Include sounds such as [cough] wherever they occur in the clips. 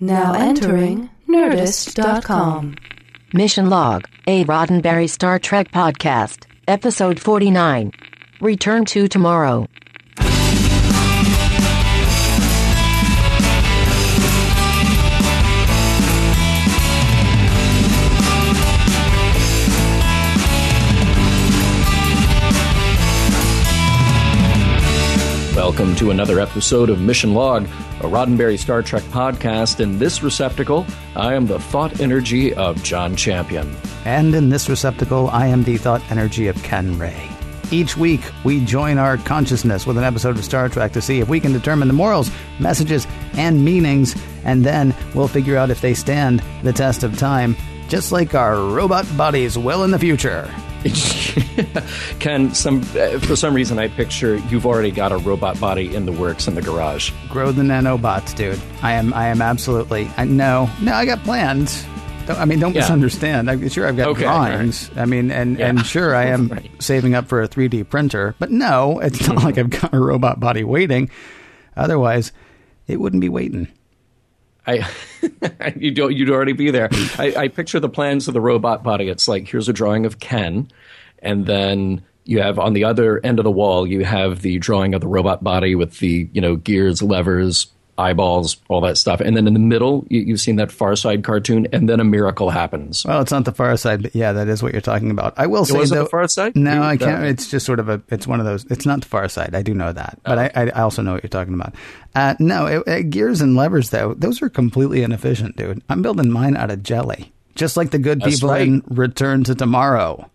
Now entering Nerdist.com. Mission Log, a Roddenberry Star Trek podcast, episode 49. Return to tomorrow. Welcome to another episode of Mission Log, a Roddenberry Star Trek podcast. In this receptacle, I am the thought energy of John Champion. And in this receptacle, I am the thought energy of Ken Ray. Each week, we join our consciousness with an episode of Star Trek to see if we can determine the morals, messages, and meanings, and then we'll figure out if they stand the test of time, just like our robot bodies will in the future. [laughs] Ken, some uh, for some reason I picture you've already got a robot body in the works in the garage. Grow the nanobots, dude. I am. I am absolutely. I no, no. I got plans. Don't, I mean, don't Yeah. misunderstand. I'm sure I've got Okay, drawings. I mean, and Yeah. and sure I am [laughs] Right. saving up for a 3D printer. But no, it's not like I've got a robot body waiting. Otherwise, it wouldn't be waiting. I [laughs] you don't you'd already be there. I, I picture the plans of the robot body. It's like here's a drawing of Ken, and then you have on the other end of the wall you have the drawing of the robot body with the you know gears, levers, eyeballs, all that stuff, and then in the middle you, you've seen that Far Side cartoon, and then a miracle happens. Well, it's not the far side, but yeah, that is what you're talking about. I will say it though, the Far Side? No, I can't. that- It's just sort of a. It's one of those. It's not the far side. I do know that, but Oh. I, I also know what you're talking about. Uh, no, it, uh, gears and levers though, those are completely inefficient, dude. I'm building mine out of jelly, just like the good That's people right. in Return to Tomorrow.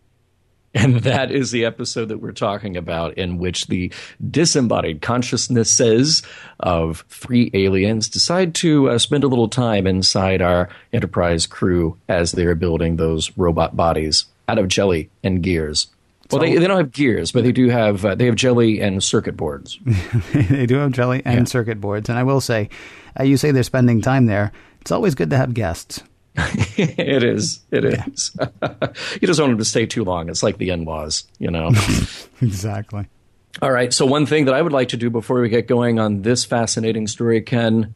And that is the episode that we're talking about, in which the disembodied consciousnesses of three aliens decide to uh, spend a little time inside our Enterprise crew as they're building those robot bodies out of jelly and gears. Well, they, they don't have gears, but they do have uh, they have jelly and circuit boards. [laughs] they do have jelly and Yeah. circuit boards, and I will say, uh, you say they're spending time there. It's always good to have guests. [laughs] it is, it is. [laughs] you just don't want them to stay too long. It's like the in-laws, you know. [laughs] Exactly. All right. So one thing that I would like to do before we get going on this fascinating story, Ken,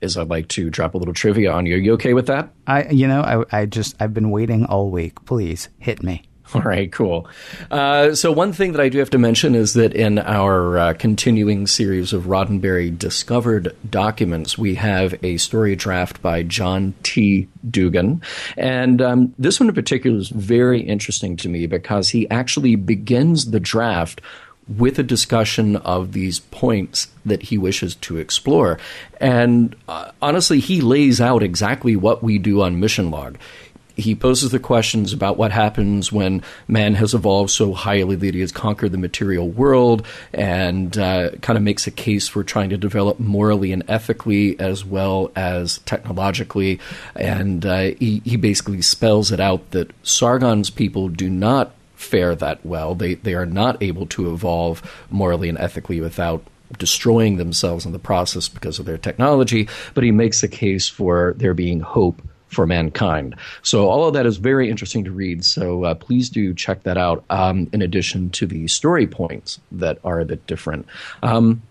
is I'd like to drop a little trivia on you. Are you okay with that? I, you know, I, I just, I've been waiting all week. Please hit me. [laughs] All right, cool. Uh, so one thing that I do have to mention is that in our uh, continuing series of Roddenberry discovered documents, we have a story draft by John T. Dugan, and um, this one in particular is very interesting to me because he actually begins the draft with a discussion of these points that he wishes to explore. And uh, honestly, he lays out exactly what we do on Mission Log. He poses the questions about what happens when man has evolved so highly that he has conquered the material world and uh, kind of makes a case for trying to develop morally and ethically as well as technologically. And uh, he, he basically spells it out that Sargon's people do not fare that well. They they are not able to evolve morally and ethically without destroying themselves in the process because of their technology. But he makes a case for there being hope for mankind. So all of that is very interesting to read. So uh, please do check that out. Um, in addition to the story points that are a bit different. Um,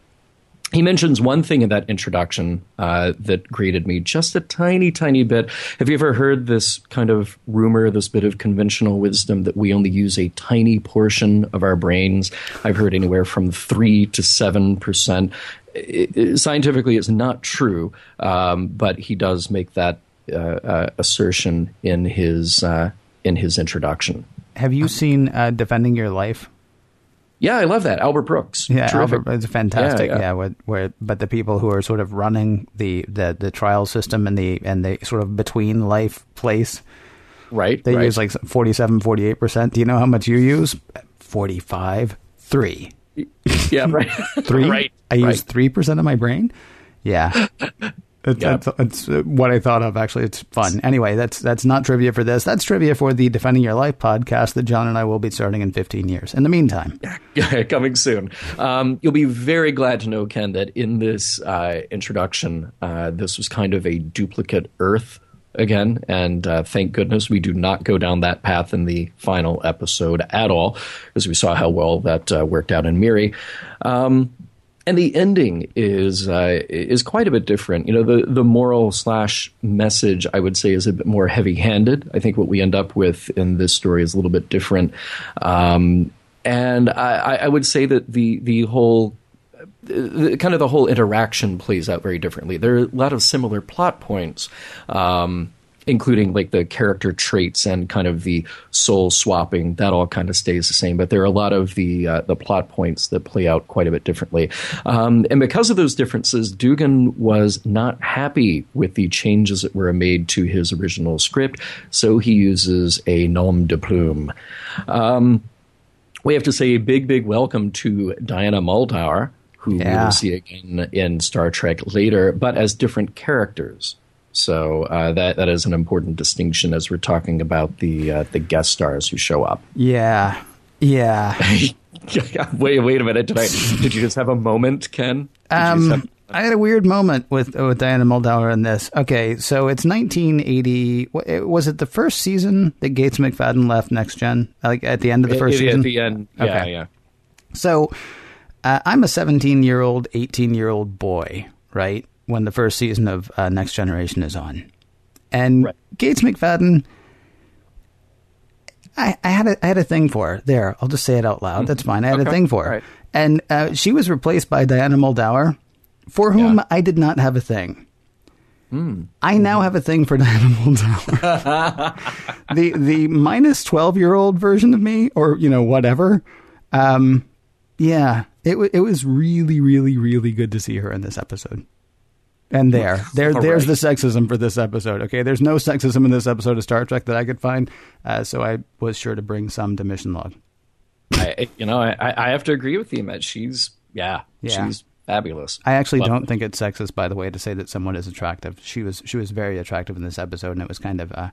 he mentions one thing in that introduction uh, that greeted me just a tiny, tiny bit. Have you ever heard this kind of rumor, this bit of conventional wisdom that we only use a tiny portion of our brains? I've heard anywhere from three to seven percent. Scientifically, it's not true, um, but he does make that assertion in his uh, in his introduction. Have you seen uh, Defending Your Life? Yeah, I love that Albert Brooks. Yeah, Terrific. Albert, it's fantastic. Yeah, Yeah, yeah. where, where but the people who are sort of running the, the, the trial system and the and the sort of between life place, right. they right. use like 47, 48 percent. Do you know how much you use? Forty five, three, yeah, right. [laughs] three. [laughs] right. I use right. three percent of my brain. Yeah. [laughs] It's, Yeah. that's, that's uh, what I thought of. Actually, it's fun. Anyway, that's that's not trivia for this. That's trivia for the Defending Your Life podcast that John and I will be starting in 15 years. In the meantime, [laughs] coming soon. Um, you'll be very glad to know, Ken, that in this uh, introduction, uh, this was kind of a duplicate Earth again, and uh, thank goodness we do not go down that path in the final episode at all, because we saw how well that uh, worked out in Miri. Um, and the ending is uh, is quite a bit different. You know, the the moral slash message I would say is a bit more heavy handed. I think what we end up with in this story is a little bit different, um, and I, I would say that the the whole the, kind of the whole interaction plays out very differently. There are a lot of similar plot points. Um, including like the character traits and kind of the soul swapping that all kind of stays the same but there are a lot of the uh, the plot points that play out quite a bit differently um, and because of those differences dugan was not happy with the changes that were made to his original script so he uses a nom de plume um, we have to say a big big welcome to diana muldaur who yeah. we will see again in Star Trek later, but as different characters. So uh, that that is an important distinction as we're talking about the uh, the guest stars who show up. Yeah, yeah. [laughs] wait, wait a minute. Did I? Did you just have a moment, Ken? Um, have- I had a weird moment with with Diana Muldaur in this. Okay, so it's 1980. Was it the first season that Gates McFadden left Next Gen? Like at the end of the first it, season. At the end. Yeah, okay. yeah. So uh, I'm a 17 year old, 18 year old boy, right? When the first season of uh, Next Generation is on. And right. Gates McFadden, I, I, had a, I had a thing for her. There, I'll just say it out loud. That's fine. I had okay. a thing for her. Right. And uh, she was replaced by Diana Muldaur, for whom yeah. I did not have a thing. Mm. I now have a thing for [laughs] Diana Muldaur. [laughs] the the minus twelve year old version of me, or you know whatever. Um, yeah, it it was really really really good to see her in this episode. And there, [laughs] there, there's the sexism for this episode. Okay, there's no sexism in this episode of Star Trek that I could find, uh, so I was sure to bring some to Mission Log. I, you know, I, I have to agree with you, Matt. She's yeah, yeah. she's fabulous. I actually Love don't think it's sexist, by the way, to say that someone is attractive. She was she was very attractive in this episode, and it was kind of uh,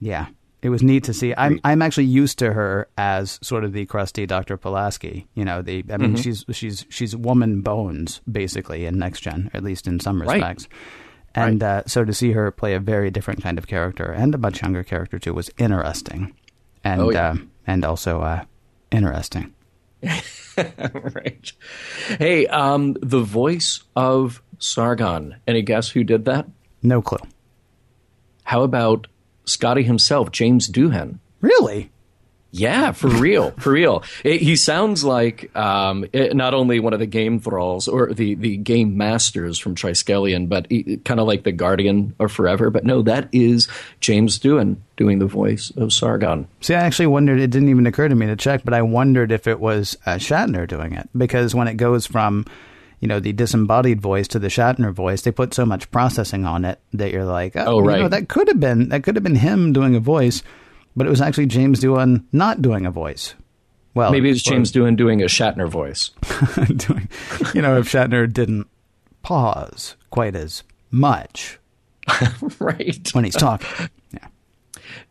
yeah, it was neat to see. I'm I'm actually used to her as sort of the crusty Dr. Pulaski. You know, the I mean, mm-hmm. she's she's she's woman bones basically in Next Gen, at least in some respects. Right. And right. Uh, so to see her play a very different kind of character and a much younger character too was interesting, and oh, yeah. uh, and also uh, interesting. [laughs] right. Hey, um, the voice of Sargon. Any guess who did that? No clue. How about Scotty himself, James Doohan. Really? Yeah, for real, for real. It, he sounds like um, it, not only one of the game thralls or the, the game masters from Triskelion, but kind of like the Guardian of Forever. But no, that is James Doohan doing the voice of Sargon. See, I actually wondered. It didn't even occur to me to check, but I wondered if it was uh, Shatner doing it because when it goes from you know, the disembodied voice to the Shatner voice, they put so much processing on it that you're like, oh, oh right. You know, that could have been that could have been him doing a voice, but it was actually James Doohan not doing a voice. Well, maybe it's James Doohan doing a Shatner voice. [laughs] doing, you know, if Shatner didn't pause quite as much, [laughs] right, when he's talking. Yeah.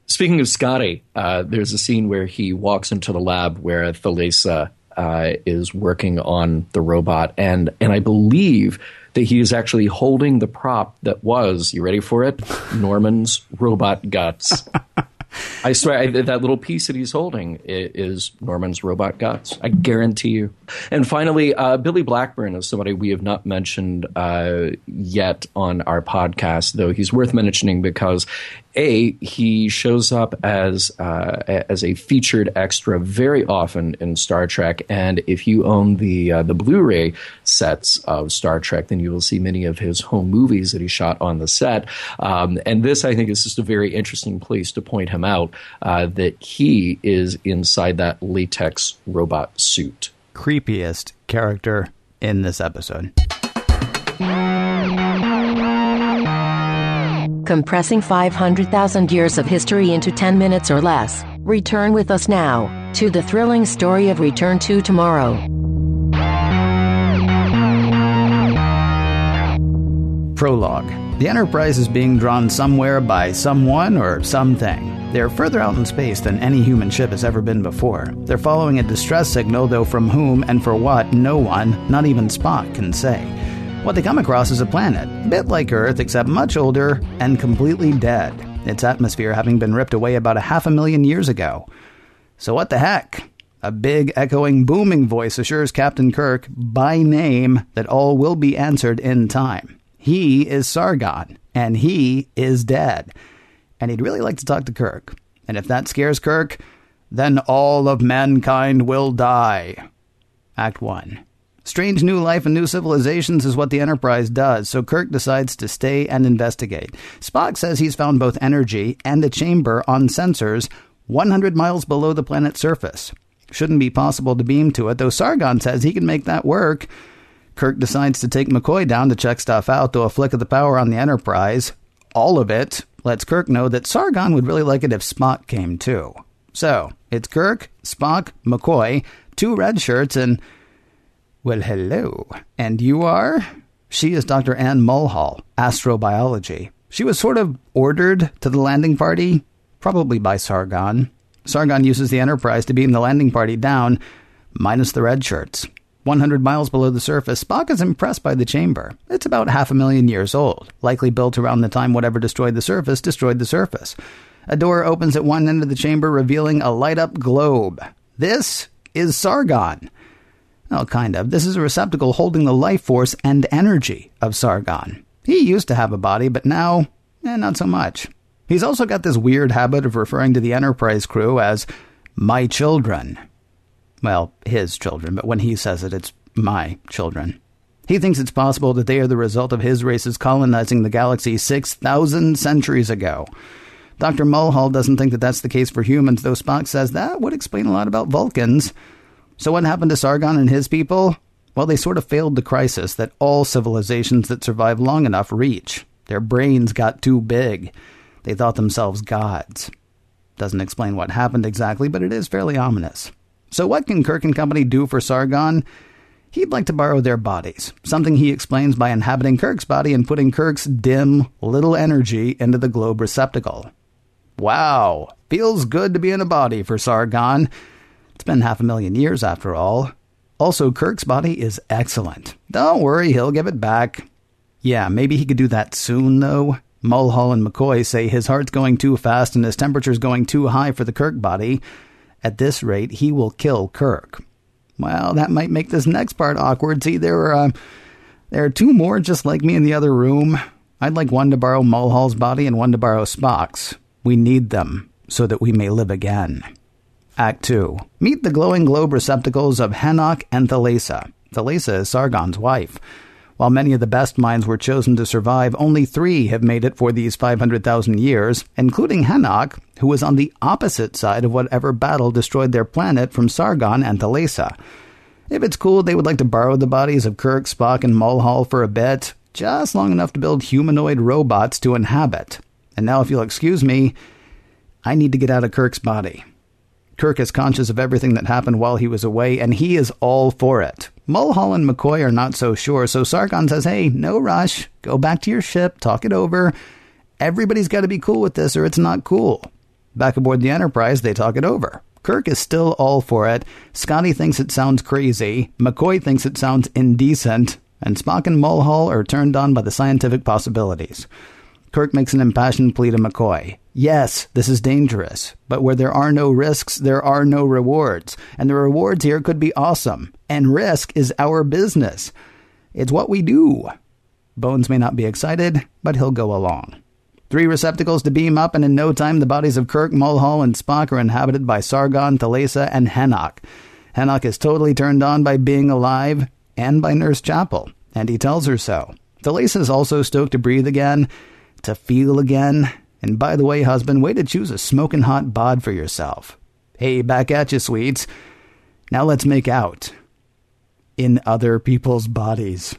Speaking of Scotty, uh, there's a scene where he walks into the lab where Thalesa uh, is working on the robot, and and I believe that he is actually holding the prop that was you ready for it [laughs] Norman's robot guts. [laughs] I swear I, that little piece that he's holding is Norman's robot guts. I guarantee you. And finally, uh, Billy Blackburn is somebody we have not mentioned uh, yet on our podcast, though he's worth mentioning because a he shows up as uh, as a featured extra very often in Star Trek, and if you own the uh, the Blu-ray sets of Star Trek, then you will see many of his home movies that he shot on the set. Um, and this, I think, is just a very interesting place to point him out uh, that he is inside that latex robot suit. Creepiest character in this episode. Compressing 500,000 years of history into 10 minutes or less. Return with us now to the thrilling story of Return to Tomorrow. Prologue. The Enterprise is being drawn somewhere by someone or something. They're further out in space than any human ship has ever been before. They're following a distress signal, though from whom and for what, no one, not even Spock, can say. What they come across is a planet, a bit like Earth, except much older and completely dead, its atmosphere having been ripped away about a half a million years ago. So, what the heck? A big, echoing, booming voice assures Captain Kirk by name that all will be answered in time. He is Sargon, and he is dead. And he'd really like to talk to Kirk. And if that scares Kirk, then all of mankind will die. Act 1. Strange new life and new civilizations is what the Enterprise does, so Kirk decides to stay and investigate. Spock says he's found both energy and a chamber on sensors 100 miles below the planet's surface. Shouldn't be possible to beam to it, though Sargon says he can make that work. Kirk decides to take McCoy down to check stuff out, though a flick of the power on the Enterprise, all of it, lets Kirk know that Sargon would really like it if Spock came too. So, it's Kirk, Spock, McCoy, two red shirts, and well, hello. And you are? She is Dr. Anne Mulhall, astrobiology. She was sort of ordered to the landing party, probably by Sargon. Sargon uses the Enterprise to beam the landing party down, minus the red shirts. 100 miles below the surface, Spock is impressed by the chamber. It's about half a million years old, likely built around the time whatever destroyed the surface destroyed the surface. A door opens at one end of the chamber, revealing a light up globe. This is Sargon. Well, kind of. This is a receptacle holding the life force and energy of Sargon. He used to have a body, but now, eh, not so much. He's also got this weird habit of referring to the Enterprise crew as my children. Well, his children, but when he says it, it's my children. He thinks it's possible that they are the result of his races colonizing the galaxy 6,000 centuries ago. Dr. Mulhall doesn't think that that's the case for humans, though Spock says that would explain a lot about Vulcans. So, what happened to Sargon and his people? Well, they sort of failed the crisis that all civilizations that survive long enough reach. Their brains got too big. They thought themselves gods. Doesn't explain what happened exactly, but it is fairly ominous. So, what can Kirk and Company do for Sargon? He'd like to borrow their bodies, something he explains by inhabiting Kirk's body and putting Kirk's dim, little energy into the globe receptacle. Wow, feels good to be in a body for Sargon. It's been half a million years after all. Also, Kirk's body is excellent. Don't worry, he'll give it back. Yeah, maybe he could do that soon, though. Mulhall and McCoy say his heart's going too fast and his temperature's going too high for the Kirk body. At this rate, he will kill Kirk. Well, that might make this next part awkward. See, there are, uh, there are two more just like me in the other room. I'd like one to borrow Mulhall's body and one to borrow Spock's. We need them so that we may live again. Act 2. Meet the glowing globe receptacles of Henoch and Thalassa. Thalassa is Sargon's wife. While many of the best minds were chosen to survive, only three have made it for these 500,000 years, including Henoch, who was on the opposite side of whatever battle destroyed their planet from Sargon and Thalassa. If it's cool, they would like to borrow the bodies of Kirk, Spock, and Mulhall for a bit, just long enough to build humanoid robots to inhabit. And now, if you'll excuse me, I need to get out of Kirk's body. Kirk is conscious of everything that happened while he was away, and he is all for it. Mulhall and McCoy are not so sure, so Sargon says, hey, no rush. Go back to your ship, talk it over. Everybody's got to be cool with this, or it's not cool. Back aboard the Enterprise, they talk it over. Kirk is still all for it. Scotty thinks it sounds crazy. McCoy thinks it sounds indecent. And Spock and Mulhall are turned on by the scientific possibilities. Kirk makes an impassioned plea to McCoy. Yes, this is dangerous, but where there are no risks, there are no rewards. And the rewards here could be awesome. And risk is our business. It's what we do. Bones may not be excited, but he'll go along. Three receptacles to beam up, and in no time the bodies of Kirk, Mulhall, and Spock are inhabited by Sargon, Thalassa, and Henoch. Henoch is totally turned on by being alive and by Nurse Chapel, and he tells her so. Thalassa is also stoked to breathe again, to feel again, and by the way, husband, way to choose a smoking hot bod for yourself. Hey, back at you, sweets. Now let's make out. In other people's bodies.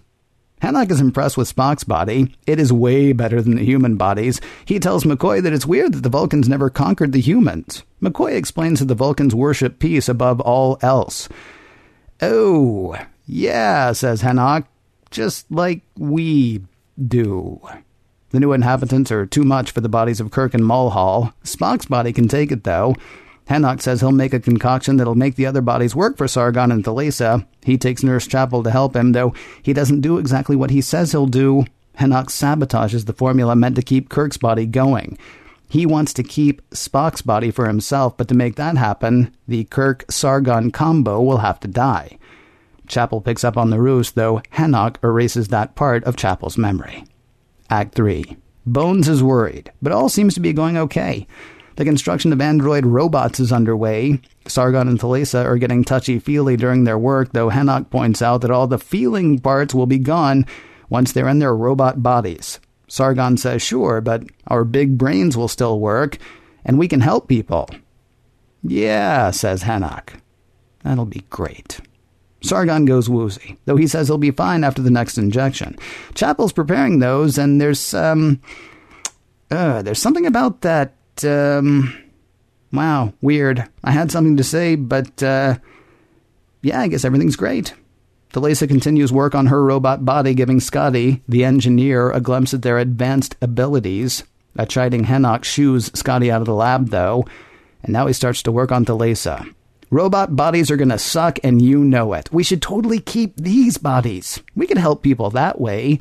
Henoch is impressed with Spock's body. It is way better than the human bodies. He tells McCoy that it's weird that the Vulcans never conquered the humans. McCoy explains that the Vulcans worship peace above all else. Oh, yeah, says Henoch, just like we do. The new inhabitants are too much for the bodies of Kirk and Mulhall. Spock's body can take it, though. Henoch says he'll make a concoction that'll make the other bodies work for Sargon and Thalassa. He takes Nurse Chapel to help him, though he doesn't do exactly what he says he'll do. Henoch sabotages the formula meant to keep Kirk's body going. He wants to keep Spock's body for himself, but to make that happen, the Kirk Sargon combo will have to die. Chapel picks up on the ruse, though Henoch erases that part of Chapel's memory. Act 3. Bones is worried, but all seems to be going okay. The construction of android robots is underway. Sargon and Thalassa are getting touchy feely during their work, though Henoch points out that all the feeling parts will be gone once they're in their robot bodies. Sargon says, sure, but our big brains will still work, and we can help people. Yeah, says Henoch. That'll be great. Sargon goes woozy, though he says he'll be fine after the next injection. Chapel's preparing those, and there's, um, uh, there's something about that, um, wow, weird. I had something to say, but, uh, yeah, I guess everything's great. Thalassa continues work on her robot body, giving Scotty, the engineer, a glimpse at their advanced abilities. A chiding Henoch shoos Scotty out of the lab, though, and now he starts to work on Thalassa. Robot bodies are going to suck, and you know it. We should totally keep these bodies. We could help people that way.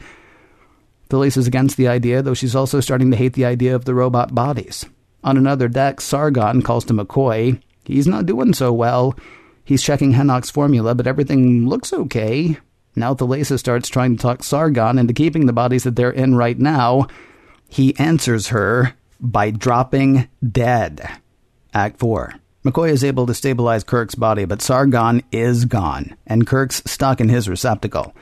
Thalassa's against the idea, though she's also starting to hate the idea of the robot bodies. On another deck, Sargon calls to McCoy. He's not doing so well. He's checking Henoch's formula, but everything looks okay. Now Thalassa starts trying to talk Sargon into keeping the bodies that they're in right now. He answers her by dropping dead. Act 4. McCoy is able to stabilize Kirk's body, but Sargon is gone, and Kirk's stuck in his receptacle.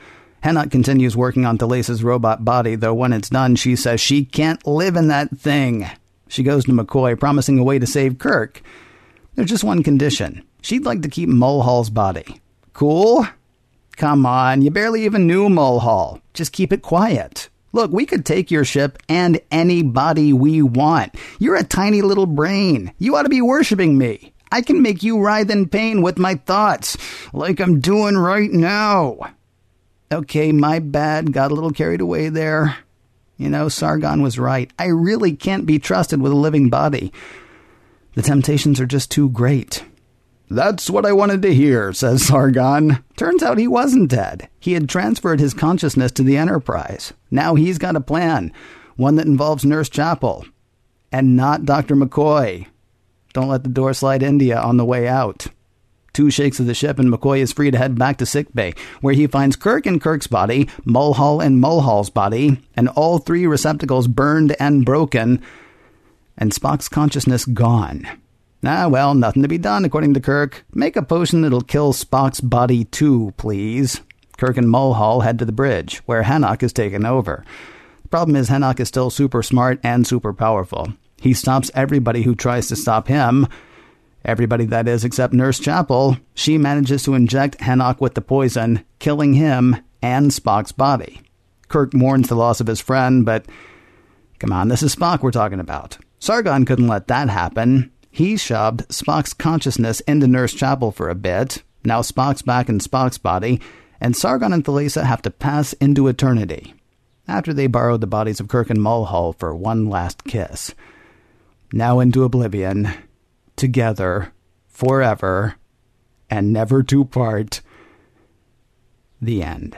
Henoch continues working on Thalassa's robot body, though when it's done, she says she can't live in that thing. She goes to McCoy, promising a way to save Kirk. There's just one condition. She'd like to keep Mulhall's body. Cool? Come on, you barely even knew Mulhall. Just keep it quiet. Look, we could take your ship and anybody we want. You're a tiny little brain. You ought to be worshiping me. I can make you writhe in pain with my thoughts, like I'm doing right now. Okay, my bad. Got a little carried away there. You know, Sargon was right. I really can't be trusted with a living body. The temptations are just too great. That's what I wanted to hear, says Sargon. Turns out he wasn't dead. He had transferred his consciousness to the Enterprise. Now he's got a plan, one that involves Nurse Chapel. And not Dr. McCoy. Don't let the door slide India on the way out. Two shakes of the ship, and McCoy is free to head back to sickbay, where he finds Kirk and Kirk's body, Mulhall and Mulhall's body, and all three receptacles burned and broken, and Spock's consciousness gone. Ah, well, nothing to be done, according to Kirk. Make a potion that'll kill Spock's body too, please. Kirk and Mulhall head to the bridge, where Henoch is taken over. The problem is Henoch is still super smart and super powerful. He stops everybody who tries to stop him. Everybody, that is, except Nurse Chapel. She manages to inject Henoch with the poison, killing him and Spock's body. Kirk mourns the loss of his friend, but come on, this is Spock we're talking about. Sargon couldn't let that happen. He shoved Spock's consciousness into Nurse Chapel for a bit. Now Spock's back in Spock's body, and Sargon and Thalassa have to pass into eternity. After they borrowed the bodies of Kirk and Mulhall for one last kiss now into oblivion, together, forever, and never to part. The end.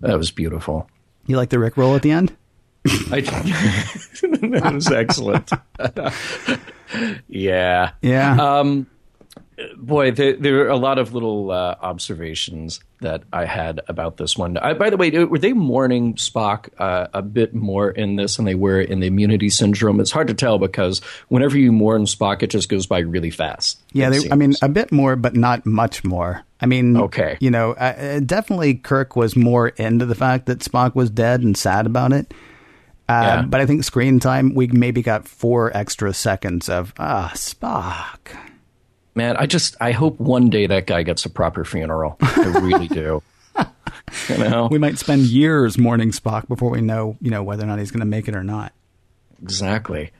That was beautiful. You like the Rick roll at the end? [laughs] I, [laughs] that was excellent. [laughs] yeah. Yeah. Um, boy, there, there are a lot of little uh, observations that I had about this one. I, by the way, were they mourning Spock uh, a bit more in this than they were in the Immunity Syndrome? It's hard to tell because whenever you mourn Spock, it just goes by really fast. Yeah, they, I mean, a bit more, but not much more. I mean, okay, you know, uh, definitely Kirk was more into the fact that Spock was dead and sad about it. Uh, yeah. But I think screen time, we maybe got four extra seconds of ah Spock man, I just I hope one day that guy gets a proper funeral. I really do. [laughs] you know, we might spend years mourning Spock before we know, you know, whether or not he's going to make it or not. Exactly.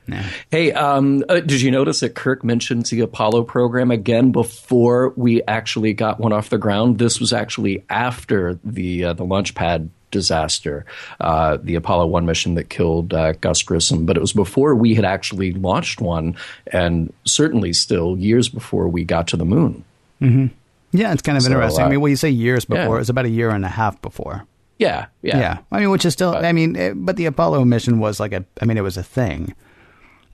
Hey, um, uh, did you notice that Kirk mentions the Apollo program again before we actually got one off the ground? This was actually after the uh, the launch pad disaster, uh, the Apollo 1 mission that killed uh, Gus Grissom. But it was before we had actually launched one, and certainly still years before we got to the moon. Mm-hmm. Yeah, it's kind of so, interesting. Uh, I mean, when you say years before, yeah. it was about a year and a half before. Yeah, yeah. Yeah. I mean, which is still, but, I mean, it, but the Apollo mission was like a, I mean, it was a thing.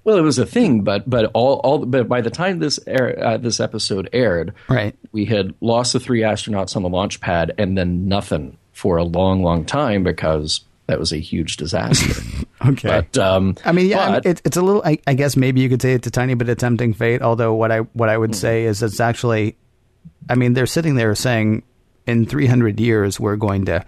Well, it was a thing, but but all all but by the time this air, uh, this episode aired, Right. we had lost the three astronauts on the launch pad, and then nothing for a long, long time because that was a huge disaster. [laughs] Okay. But um, I mean, yeah, I mean, but- it's it's a little. I, I guess maybe you could say it's a tiny bit of tempting fate. Although what I what I would Hmm. say is it's actually, I mean, they're sitting there saying, in 300 years we're going to,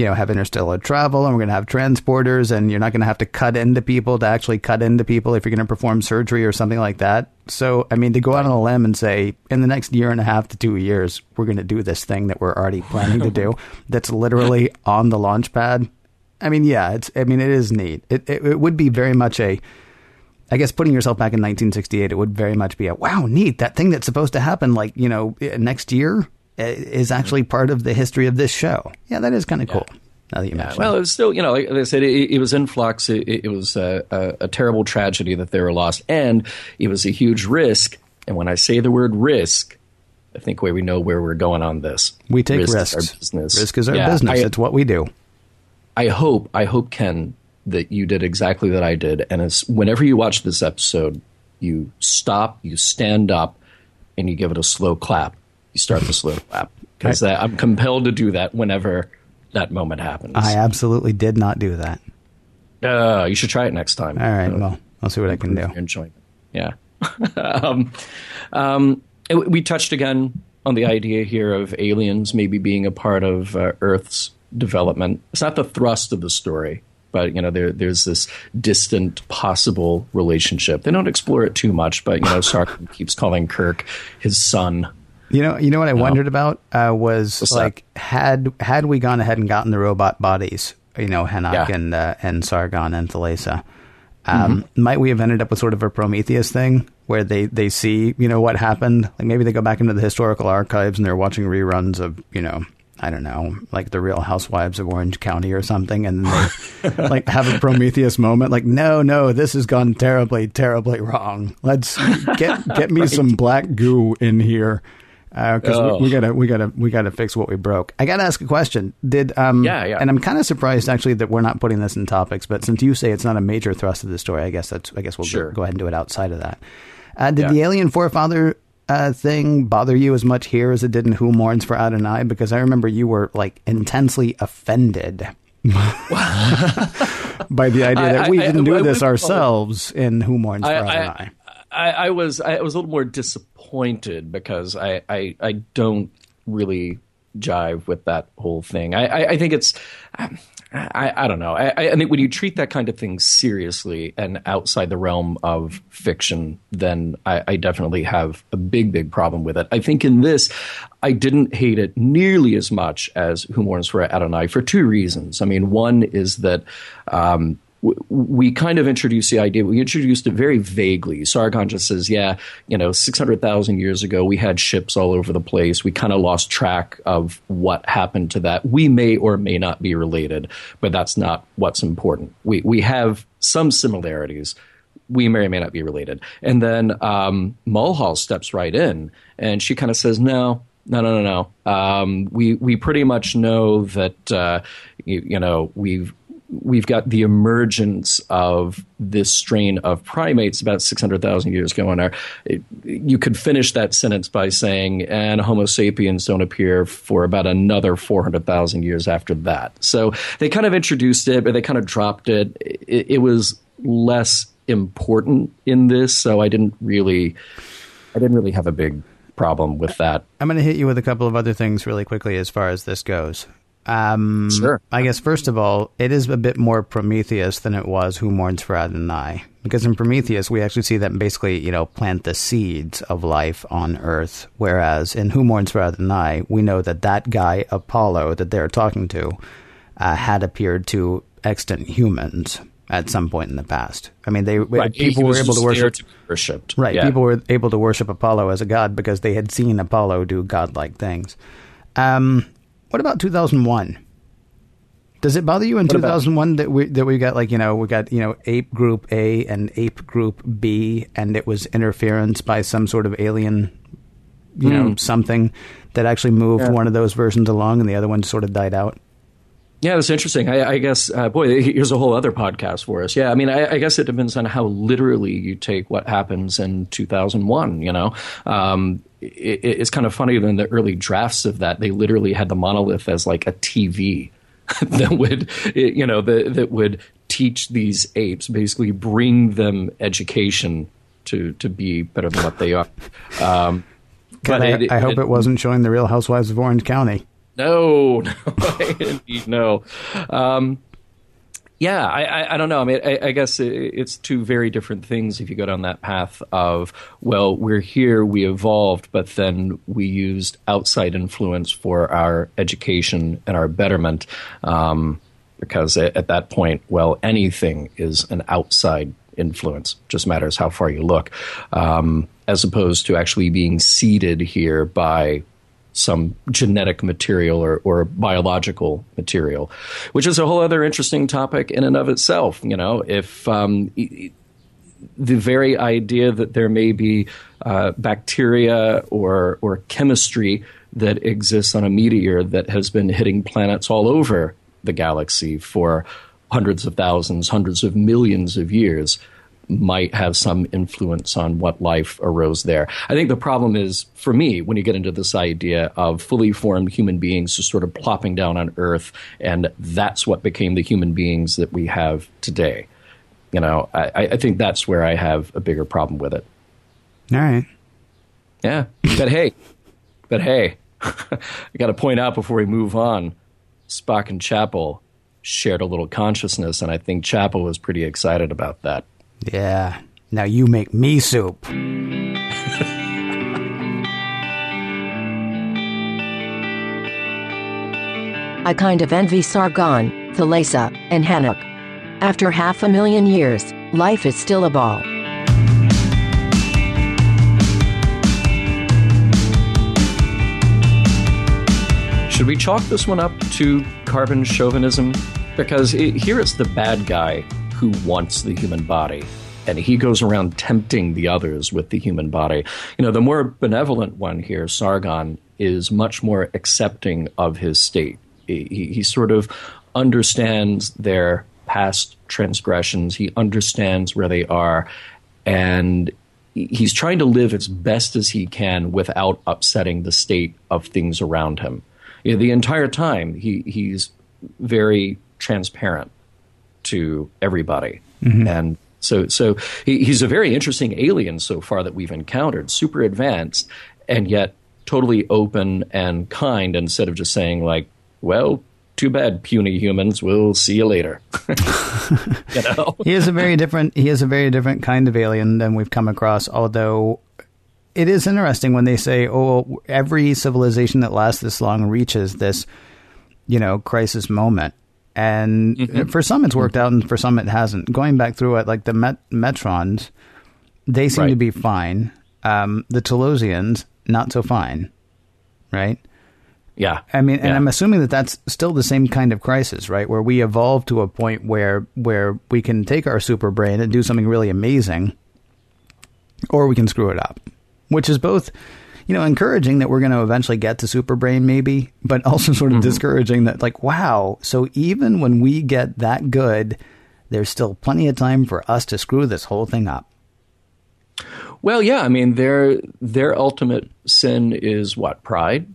you know, have interstellar travel and we're going to have transporters and you're not going to have to cut into people to actually cut into people if you're going to perform surgery or something like that. So, I mean, to go out on a limb and say in the next year and a half to two years we're going to do this thing that we're already planning to do, [laughs] that's literally on the launch pad. I mean, yeah, it's. I mean, it is neat. It, it it would be very much a. I guess putting yourself back in 1968, it would very much be a wow, neat. That thing that's supposed to happen, like you know, next year, Uh, is actually part of the history of this show. Yeah, that is kind of cool. Now that you mention, Well, it. was still, you know, like I said, it, it was in flux. It, it was a, a, a terrible tragedy that they were lost, and it was a huge risk. And when I say the word risk, I think we we know where we're going on this. we take Risk risks. Is our business. Risk is our Yeah, business. I, it's what we do. I hope, I hope, Ken, that you did exactly that I did. And as whenever you watch this episode, you stop, you stand up, and you give it a slow clap. You start the slow clap because I'm compelled to do that whenever that moment happens. I absolutely did not do that. Uh, you should try it next time. All right, Uh, well, I'll see what I can do. enjoyment. Yeah. [laughs] um, um, we touched again on the idea here of aliens maybe being a part of uh, Earth's development. It's not the thrust of the story, but you know there, there's this distant possible relationship. They don't explore it too much, but you know [laughs] Sark keeps calling Kirk his son. You know, you know what I wondered about uh, was What's like had had we gone ahead and gotten the robot bodies, you know, Henoch Yeah. and uh, and Sargon and Thalassa, um, might we have ended up with sort of a Prometheus thing where they they see you know what happened? Like maybe they go back into the historical archives and they're watching reruns of you know. I don't know, like the Real Housewives of Orange County or something, and they [laughs] like have a Prometheus moment. Like, no, no, this has gone terribly, terribly wrong. Let's get get me [laughs] some black goo in here because Oh. we, we gotta we gotta we gotta fix what we broke. I gotta ask a question. Did um Yeah, yeah. and I'm kind of surprised actually that we're not putting this in topics, but since you say it's not a major thrust of the story, I guess that's I guess we'll Sure. go, go ahead and do it outside of that. Uh, did Yeah. the alien forefather uh, thing bother you as much here as it did in Who Mourns for Adonai? Because I remember you were like intensely offended. [laughs] by the idea that I- we I- didn't I do this ourselves in Who Mourns for I, Adonai. I, I, was I was a little more disappointed because I, I, I don't really jive with that whole thing. I, I, I think it's I, I don't know. I, I think when you treat that kind of thing seriously and outside the realm of fiction, then I, I definitely have a big, big problem with it. I think in this, I didn't hate it nearly as much as Who Mourns for Adonai for two reasons. I mean, one is that um, we kind of introduced the idea, we introduced it very vaguely. Sargon just says, yeah, you know, 600,000 years ago, we had ships all over the place. We kind of lost track of what happened to that. We may or may not be related, but that's not what's important. We, we have some similarities. We may or may not be related. And then um, Mulhall steps right in and she kind of says, no, no, no, no, no. Um, we we pretty much know that uh, you, you know we've we've got the emergence of this strain of primates about 600,000 years ago. And our, you could finish that sentence by saying, and Homo sapiens don't appear for about another 400,000 years after that. So they kind of introduced it, but they kind of dropped it. It, it was less important in this, so I didn't really, I didn't really have a big problem with that. I'm going to hit you with a couple of other things really quickly as far as this goes. Um, Sure. I guess first of all, it is a bit more Prometheus than it was Who Mourns for Adonai, because in Prometheus we actually see them basically, you know, plant the seeds of life on Earth, whereas in Who Mourns for Adonai we know that that guy Apollo that they're talking to uh, had appeared to extant humans at some point in the past. I mean, they Right. people were able to worship to worshipped. Right. Yeah. People were able to worship Apollo as a god because they had seen Apollo do godlike things. Um, what about 2001? Does it bother you in 2001 that we that we got like you know we got you know ape group A and ape group B and it was interference by some sort of alien you know something that actually moved Hmm. Yeah. one of those versions along and the other one sort of died out. Yeah, that's interesting. I, I guess, uh, boy, here's a whole other podcast for us. Yeah, I mean, I, I, guess it depends on how literally you take what happens in 2001. You know, um, it, it's kind of funny in the early drafts of that they literally had the monolith as like a TV [laughs] that would, you know, the, that would teach these apes, basically bring them education to to be better than what they are. Um, but I, it, I hope it, it wasn't showing the Real Housewives of Orange County. No, [laughs] no, no. Um, yeah, I, I, I, don't know. I mean, I, I, guess it's two very different things if you go down that path of, well, we're here, we evolved, but then we used outside influence for our education and our betterment. Um, because at that point, well, anything is an outside influence. Just matters how far you look, um, as opposed to actually being seeded here by some genetic material or, or biological material, which is a whole other interesting topic in and of itself. You know, if um, the very idea that there may be uh, bacteria or or chemistry that exists on a meteor that has been hitting planets all over the galaxy for hundreds of thousands, hundreds of millions of years might have some influence on what life arose there. I think the problem is, for me, when you get into this idea of fully formed human beings just sort of plopping down on Earth, and that's what became the human beings that we have today. You know, I, I think that's where I have a bigger problem with it. All right. Yeah. But hey, but hey, [laughs] I got to point out before we move on Spock and Chapel shared a little consciousness, and I think Chapel was pretty excited about that. Yeah. Now you make me soup. [laughs] I kind of envy Sargon, Thalassa, and Henoch. After half a million years, life is still a ball. Should we chalk this one up to carbon chauvinism? Because it, here it's the bad guy who wants the human body. And he goes around tempting the others with the human body. You know, the more benevolent one here, Sargon, is much more accepting of his state. He, he, sort of understands their past transgressions, he understands where they are, and he's trying to live as best as he can without upsetting the state of things around him. You know, the entire time, he, he's very transparent to everybody. Mm-hmm. And so, so he, he's a very interesting alien so far that we've encountered, super advanced, and yet totally open and kind instead of just saying, like, well, too bad, puny humans. We'll see you later. [laughs] [laughs] you know? he is a very different. He is a very different kind of alien than we've come across. Although it is interesting when they say, "Oh, every civilization that lasts this long reaches this, you know, crisis moment." And mm-hmm. for some it's worked out, and for some it hasn't. Going back through it, like the Met- Metrons, they seem right. to be fine. Um, the Talosians, not so fine, right? Yeah. I mean, yeah. and I'm assuming that that's still the same kind of crisis, right? Where we evolve to a point where where we can take our super brain and do something really amazing, or we can screw it up, which is both you know, encouraging that we're going to eventually get to super brain maybe, but also sort of mm-hmm. discouraging that like, wow, so even when we get that good, there's still plenty of time for us to screw this whole thing up. Well, yeah, I mean their their ultimate sin is what pride.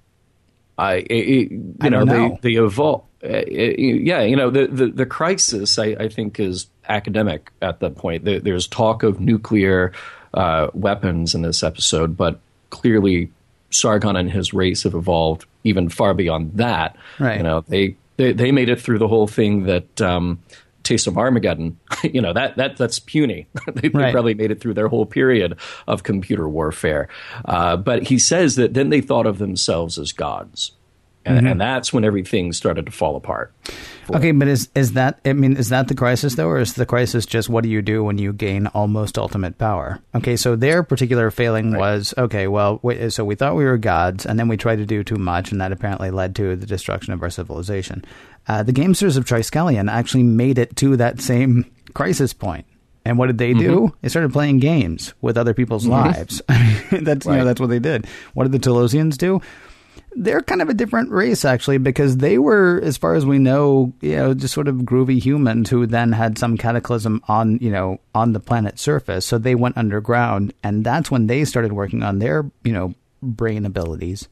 I, it, you I know, know, they they evolve. Uh, yeah, you know the the, the crisis I, I, think is academic at that point. There, there's talk of nuclear uh, weapons in this episode, but clearly Sargon and his race have evolved even far beyond that. Right. You know, they, they, they made it through the whole thing that um, Taste of Armageddon. [laughs] you know that that that's puny. [laughs] they, right. probably made it through their whole period of computer warfare. Uh, but he says that then they thought of themselves as gods. And, mm-hmm. and, that's when everything started to fall apart. Okay, but is is that I mean is that the crisis though, or is the crisis just what do you do when you gain almost ultimate power? Okay, so their particular failing right. was okay. Well, so we thought we were gods, and then we tried to do too much, and that apparently led to the destruction of our civilization. Uh, the gamesters of Triskelion actually made it to that same [laughs] crisis point. And what did they do? Mm-hmm. They started playing games with other people's mm-hmm. lives. [laughs] that's right. you know that's what they did. What did the Talosians do? They're kind of a different race actually because they were as far as we know you know just sort of groovy humans who then had some cataclysm on you know on the planet's surface so they went underground and that's when they started working on their you know brain abilities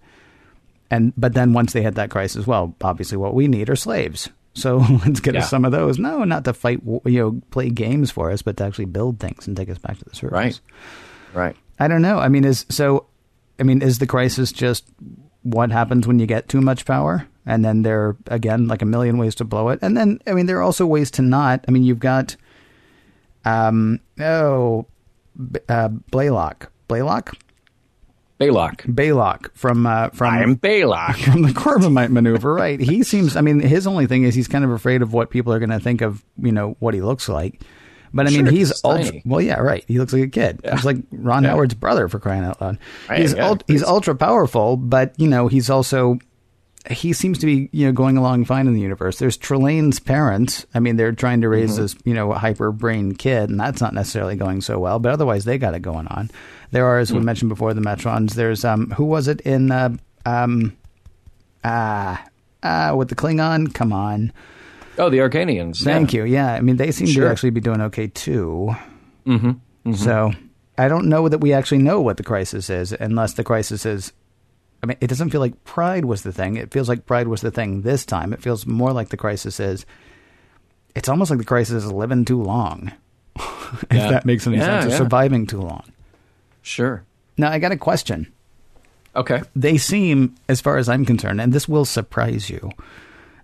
and but then once they had that crisis well obviously what we need are slaves so [laughs] let's get Yeah. us some of those no not to fight you know play games for us but to actually build things and take us back to the surface Right. Right. I don't know. I mean, is so? I mean, is the crisis just what happens when you get too much power, and then there are again like a million ways to blow it, and then I mean there are also ways to not. I mean, you've got, um, oh, uh, Blaylock, Blaylock, Balok. Balok from uh, from I'm Balok. [laughs] from the Corbomite maneuver, right? He seems. I mean, his only thing is he's kind of afraid of what people are going to think of. You know what he looks like. But I mean, Sure, he's ultra. tiny. Well, yeah, right. He looks like a kid. He's like Ron Yeah. Howard's brother for crying out loud. Right, he's yeah, ult- he's ultra powerful, but you know he's also he seems to be you know going along fine in the universe. There's Trelane's parents. I mean, they're trying to raise Mm-hmm. this you know hyper brain kid, and that's not necessarily going so well. But otherwise, they got it going on. There are, as Hmm. we mentioned before, the Metrons. There's um, who was it in uh, um, ah ah with the Klingon? Come on, Oh, the Organians. thank you. Yeah, I mean they seem to actually be doing okay too. Mm-hmm. So I don't know that we actually know what the crisis is, unless the crisis is. I mean, it doesn't feel like pride was the thing. It feels like pride was the thing this time. It feels more like the crisis is. It's almost like the crisis is living too long. [laughs] if Yeah. that makes any Yeah, sense, or surviving too long. Sure. Now I got a question. Okay. They seem, as far as I'm concerned, and this will surprise you.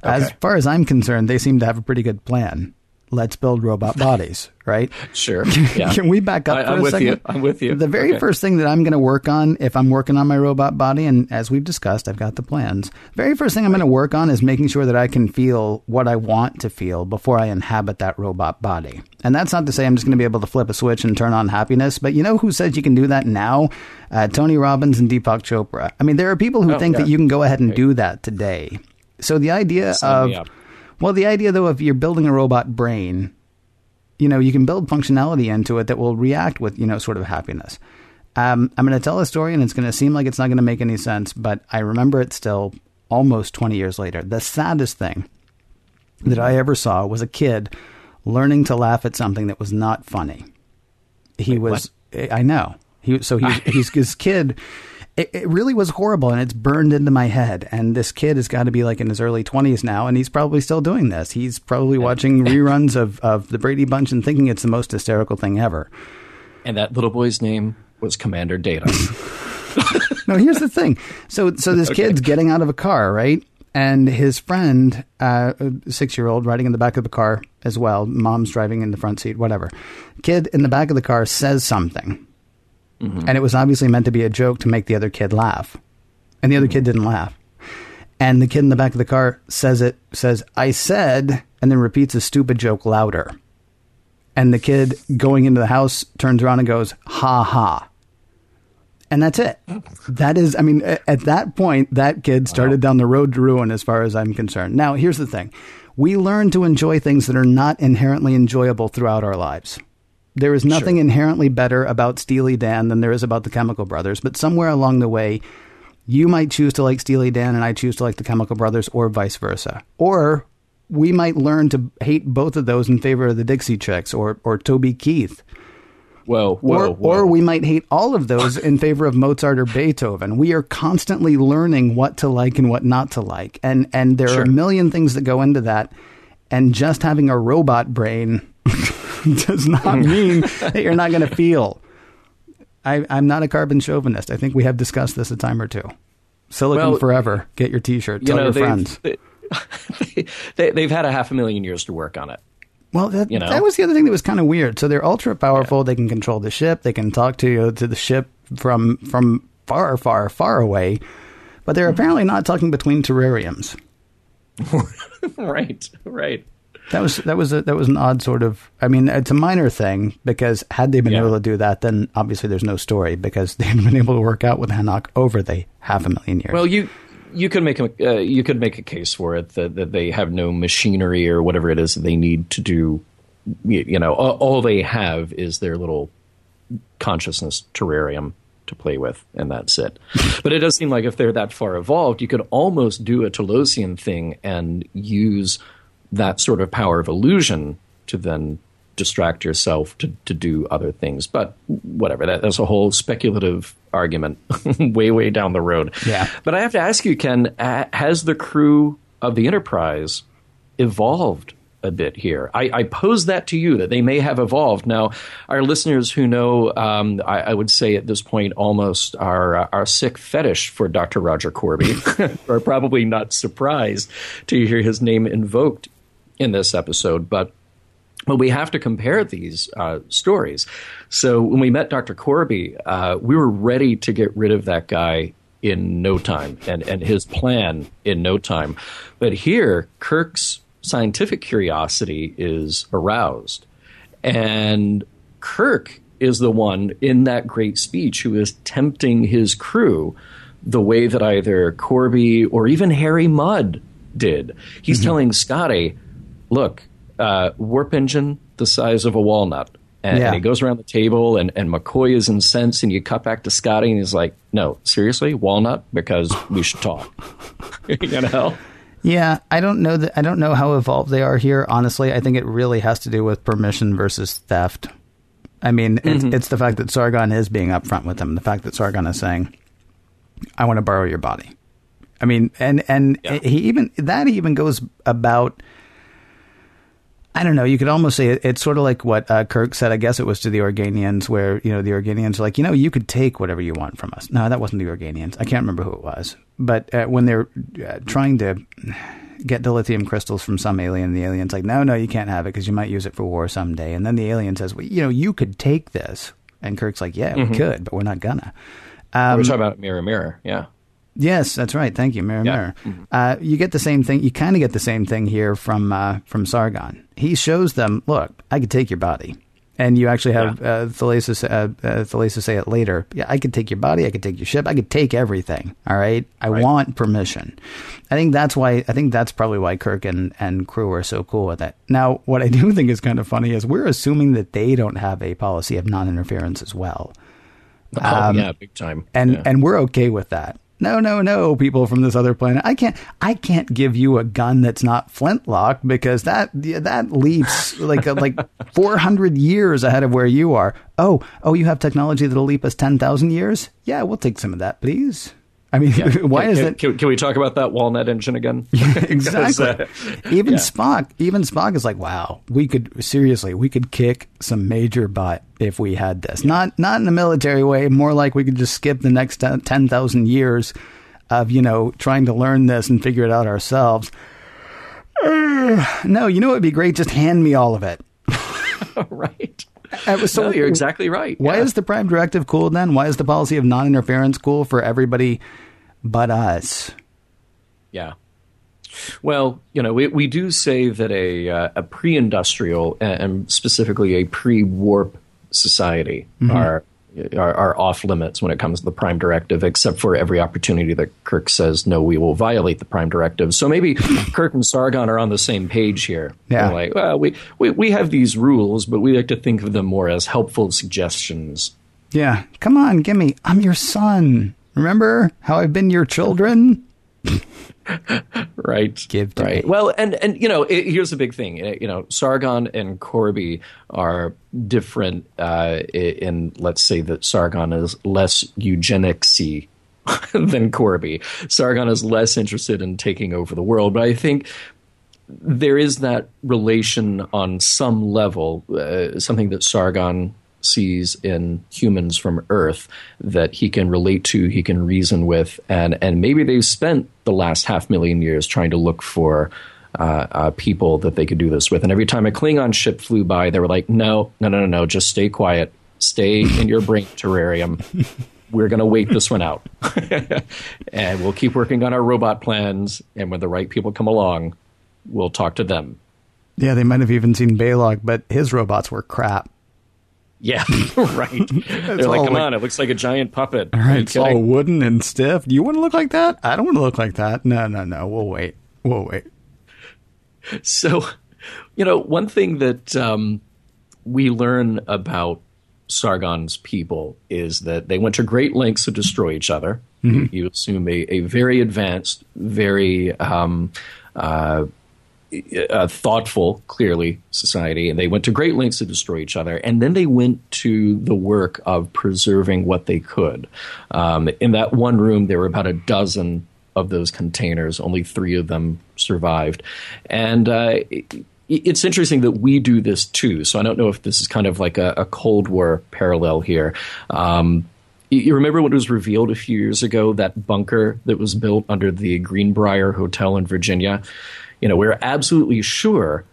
As far as I'm concerned, they seem to have a pretty good plan. Let's build robot [laughs] bodies, right? Sure. Yeah. Can we back up I- for I'm a with second? you. I'm with you. The very Okay. first thing that I'm going to work on, if I'm working on my robot body, and as we've discussed, I've got the plans. Very first thing I'm going to work on is making sure that I can feel what I want to feel before I inhabit that robot body. And that's not to say I'm just going to be able to flip a switch and turn on happiness, but you know who says you can do that now? Uh, Tony Robbins and Deepak Chopra. I mean, there are people who Oh, think yeah. that you can go ahead and do that today. So the idea Sign of well, the idea though, if you're building a robot brain, you know, you can build functionality into it that will react with, you know, sort of happiness. Um, I'm going to tell a story and it's going to seem like it's not going to make any sense, but I remember it still almost 20 years later. The saddest thing that I ever saw was a kid learning to laugh at something that was not funny. He was, I know. He, so he's, [laughs] he's his kid. It, it really was horrible, and it's burned into my head. And this kid has got to be like in his early twenties now, and he's probably still doing this. He's probably watching [laughs] reruns of of the Brady Bunch and thinking it's the most hysterical thing ever. And that little boy's name was Commander Data. [laughs] [laughs] No, here's the thing. So, so this kid's getting out of a car, right? And his friend, uh, a six-year-old, riding in the back of the car as well. Mom's driving in the front seat, whatever. Kid in the back of the car says something, Mm-hmm. and it was obviously meant to be a joke to make the other kid laugh, and the other kid didn't laugh. And the kid in the back of the car says it says, "I said," and then repeats a stupid joke louder. And the kid going into the house turns around and goes, "Ha ha." And that's it. That is, I mean, at that point, that kid started down the road to ruin as far as I'm concerned. Now, here's the thing we learn to enjoy things that are not inherently enjoyable throughout our lives. There is nothing inherently better about Steely Dan than there is about the Chemical Brothers, but somewhere along the way, you might choose to like Steely Dan and I choose to like the Chemical Brothers, or vice versa. Or we might learn to hate both of those in favor of the Dixie Chicks or, or Toby Keith Whoa, whoa, or, whoa. or we might hate all of those in favor of Mozart or Beethoven. We are constantly learning what to like and what not to like, and and there are a million things that go into that. And just having a robot brain [laughs] [laughs] does not [laughs] mean that you're not going to feel. I, I'm not a carbon chauvinist. I think we have discussed this a time or two. Silicon Well, forever. Get your T-shirt. you Tell know, your friends. They, [laughs] they, they've had a half a million years to work on it. Well, that, you know? that was the other thing that was kind of weird. So they're ultra powerful. They can control the ship. They can talk to you to the ship from from far, far, far away. But they're hmm. apparently not talking between terrariums. right, right. That was that was a, that was an odd sort of. I mean, it's a minor thing because had they been Yeah. able to do that, then obviously there's no story because [laughs] they haven't been able to work out with Henoch over the half a million years. Well, you you could make a uh, you could make a case for it that, that they have no machinery or whatever it is that they need to do. You, you know, all, all they have is their little consciousness terrarium to play with, and that's it. [laughs] but it does seem like if they're that far evolved, you could almost do a Talosian thing and use that sort of power of illusion to then distract yourself to, to do other things. But whatever, that, that's a whole speculative argument [laughs] way, way down the road. Yeah. But I have to ask you, Ken, has the crew of the Enterprise evolved a bit here. I, I, pose that to you that they may have evolved. Now, our listeners who know, um, I, I, would say at this point, almost our uh, our sick fetish for Dr. Roger Corby [laughs] are probably not surprised to hear his name invoked in this episode. But but we have to compare these uh, stories. So when we met Dr. Corby, uh, we were ready to get rid of that guy in no time and, and his plan in no time. But here, Kirk's scientific curiosity is aroused. And Kirk is the one in that great speech who is tempting his crew the way that either Corby or even Harry Mudd did. He's mm-hmm. telling Scotty, look, uh, warp engine the size of a walnut. And, yeah. and, he goes around the table, and, and McCoy is incensed, and you cut back to Scotty, and he's like, "No, seriously, walnut, because we should talk." [laughs] you know? Yeah, I don't know that. I don't know how evolved they are here. Honestly, I think it really has to do with permission versus theft. I mean, mm-hmm. it's, it's the fact that Sargon is being upfront with them. The fact that Sargon is saying, "I want to borrow your body." I mean, and and yeah. he even that even goes about I don't know. You could almost say it, it's sort of like what uh, Kirk said. I guess it was to the Organians, where you know the Organians are like, you know, you could take whatever you want from us. No, that wasn't the Organians. I can't remember who it was. But uh, when they're uh, trying to get the lithium crystals from some alien, the alien's like, no, no, you can't have it because you might use it for war someday. And then the alien says, well, you know, you could take this. And Kirk's like, yeah, mm-hmm. we could, but we're not gonna. Um, we're talking about mirror, mirror. Yeah. Yes, that's right. Thank you, Mirror yeah. Mirror. Mm-hmm. Uh, you get the same thing. You kind of get the same thing here from uh, from Sargon. He shows them, look, I could take your body, and you actually have yeah. uh, Thalassa, uh, uh, say it later. Yeah, I could take your body. I could take your ship. I could take everything. All right. I right. want permission. I think that's why. I think that's probably why Kirk and and crew are so cool with it. Now, what I do [laughs] think is kind of funny is we're assuming that they don't have a policy of non-interference as well. Oh um, yeah, big time. And yeah. and we're okay with that no, no, no, people from this other planet. I can't, I can't give you a gun that's not flintlock because that, that leaps like, uh, like [laughs] 400 years ahead of where you are. Oh, oh, you have technology that'll leap us 10,000 years? Yeah, we'll take some of that, please. I mean, yeah. [laughs] why can, is it? Can, can, we talk about that walnut engine again? [laughs] [laughs] exactly. uh, even yeah. Spock, even Spock is like, wow, we could seriously, we could kick some major butt if we had this. Not not in a military way, more like we could just skip the next ten thousand years of you know trying to learn this and figure it out ourselves. Uh, [sighs] no, you know it would be great? Just hand me all of it. right. Uh, so no, you're exactly right. Why yeah. is the prime directive cool then? Why is the policy of non-interference cool for everybody but us? Yeah. Well, you know, we, we do say that a uh, a pre-industrial and specifically a pre-warp society mm-hmm. are are, are, off limits when it comes to the Prime Directive, except for every opportunity that Kirk says, no, we will violate the Prime Directive. So maybe [laughs] Kirk and Sargon are on the same page here. Yeah. They're like, well, we, we, we have these rules, but we like to think of them more as helpful suggestions. Yeah. Come on, give me. I'm your son. Remember how I've been your children? [laughs] [laughs] right. Give to right. Me. Well, and and you know, it, here's the big thing. You know, Sargon and Corby are different. Uh, in let's say that Sargon is less eugenicsy [laughs] than Corby. Sargon is less interested in taking over the world, but I think there is that relation on some level, uh, something that Sargon sees in humans from Earth that he can relate to, he can reason with, and and maybe they've spent the last half million years trying to look for. Uh, uh, people that they could do this with, and every time a Klingon ship flew by, they were like, "No, no, no, no, no! Just stay quiet, stay in your brain [laughs] terrarium. We're going to wait this one out, [laughs] and we'll keep working on our robot plans. And when the right people come along, we'll talk to them." Yeah, they might have even seen Balok, but his robots were crap. Yeah, [laughs] right. [laughs] They're like, come like, on, it looks like a giant puppet. All right, it's all wooden and stiff. Do you want to look like that? I don't want to look like that. No, no, no. We'll wait. We'll wait. [laughs] So, you know, one thing that um, we learn about Sargon's people is that they went to great lengths to destroy each other. Mm-hmm. You, you, assume a, a, very advanced, very um, uh, uh, thoughtful, clearly, society, and they went to great lengths to destroy each other. And then they went to the work of preserving what they could. Um, in that one room, there were about a dozen of those containers. Only three of them survived. And uh, it, it's interesting that we do this too. So I don't know if this is kind of like a, a Cold War parallel here. Um, you remember what was revealed a few years ago that bunker that was built under the Greenbrier Hotel in Virginia? You know, we're absolutely sure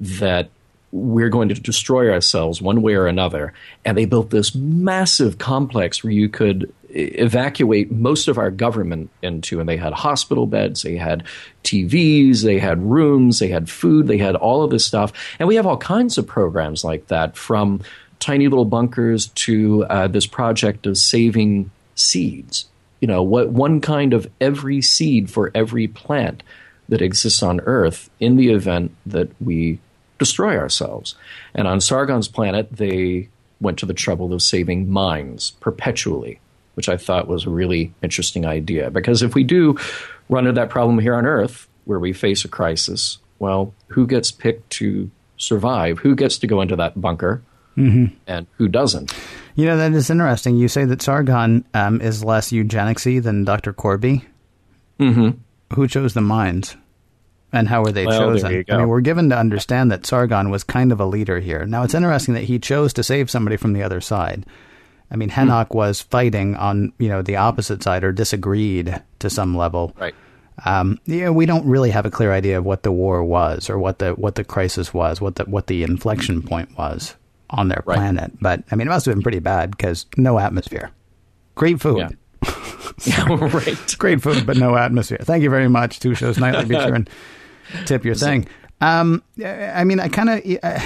that we're going to destroy ourselves one way or another. And they built this massive complex where you could evacuate most of our government into. And they had hospital beds, they had TVs, they had rooms, they had food, they had all of this stuff. And we have all kinds of programs like that from tiny little bunkers to uh, this project of saving seeds. You know, what one kind of every seed for every plant that exists on Earth in the event that we destroy ourselves. And on Sargon's planet, they went to the trouble of saving mines perpetually, which I thought was a really interesting idea. Because if we do run into that problem here on Earth, where we face a crisis, well, who gets picked to survive? Who gets to go into that bunker? Mm-hmm. And who doesn't? You know, that is interesting. You say that Sargon um, is less eugenicsy than Dr. Corby. Mm-hmm. Who chose the mines? And how were they well, chosen? I mean, we're given to understand that Sargon was kind of a leader here. Now, it's interesting that he chose to save somebody from the other side. I mean, Henoch hmm. was fighting on you know the opposite side or disagreed to some level. Right. Um, yeah, we don't really have a clear idea of what the war was or what the what the crisis was, what the what the inflection point was on their right. planet. But I mean, it must have been pretty bad because no atmosphere. Great food. Yeah. [laughs] yeah, [laughs] right. Great food, but no atmosphere. Thank you very much. Two shows nightly. Be sure [laughs] and tip your thing. Um, I mean, I kind of. Uh,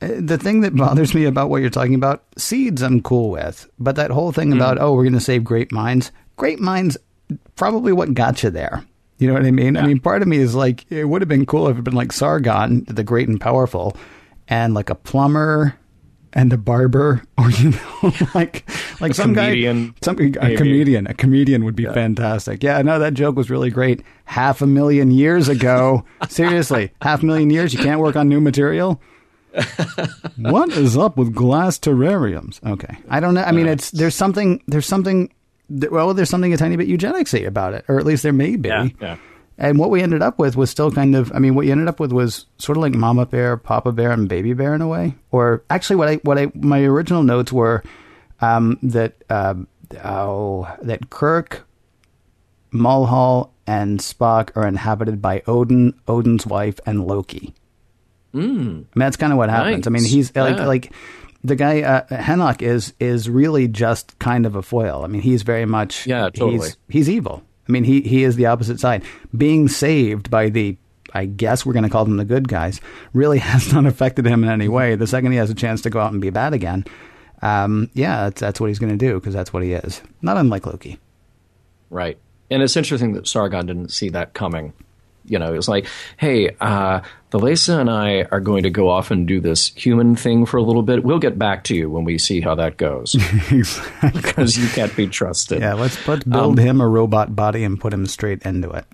the thing that bothers me about what you're talking about, seeds I'm cool with, but that whole thing mm. about, oh, we're going to save great minds, great minds, probably what got you there. You know what I mean? Yeah. I mean, part of me is like, it would have been cool if it had been like Sargon, the great and powerful, and like a plumber and a barber, [laughs] or you know, [laughs] like like a some comedian, guy, some a comedian, a comedian would be yeah. fantastic. Yeah, no, that joke was really great. Half a million years ago, [laughs] seriously, half a million years. You can't work on new material. what is up with glass terrariums? Okay, I don't know. I mean, it's there's something there's something well, there's something a tiny bit eugenicsy about it, or at least there may be. Yeah, yeah. And what we ended up with was still kind of, I mean, what you ended up with was sort of like Mama Bear, Papa Bear, and Baby Bear in a way. Or actually, what I, what I, my original notes were um, that, uh, oh, that Kirk, Mulhall, and Spock are inhabited by Odin, Odin's wife, and Loki. Mm. I mean, that's kind of what happens. Nice. I mean, he's like, yeah. like the guy uh, Henoch is is really just kind of a foil. I mean, he's very much yeah, totally. He's, he's evil. I mean, he, he is the opposite side. Being saved by the, I guess we're going to call them the good guys, really [laughs] has not affected him in any way. The second he has a chance to go out and be bad again, um, yeah, that's, that's what he's going to do because that's what he is. Not unlike Loki. Right. And it's interesting that Sargon didn't see that coming you know, it was like, hey, uh, Thalassa and I are going to go off and do this human thing for a little bit. We'll get back to you when we see how that goes. [laughs] exactly. because you can't be trusted. Yeah, let's, let's build um, him a robot body and put him straight into it.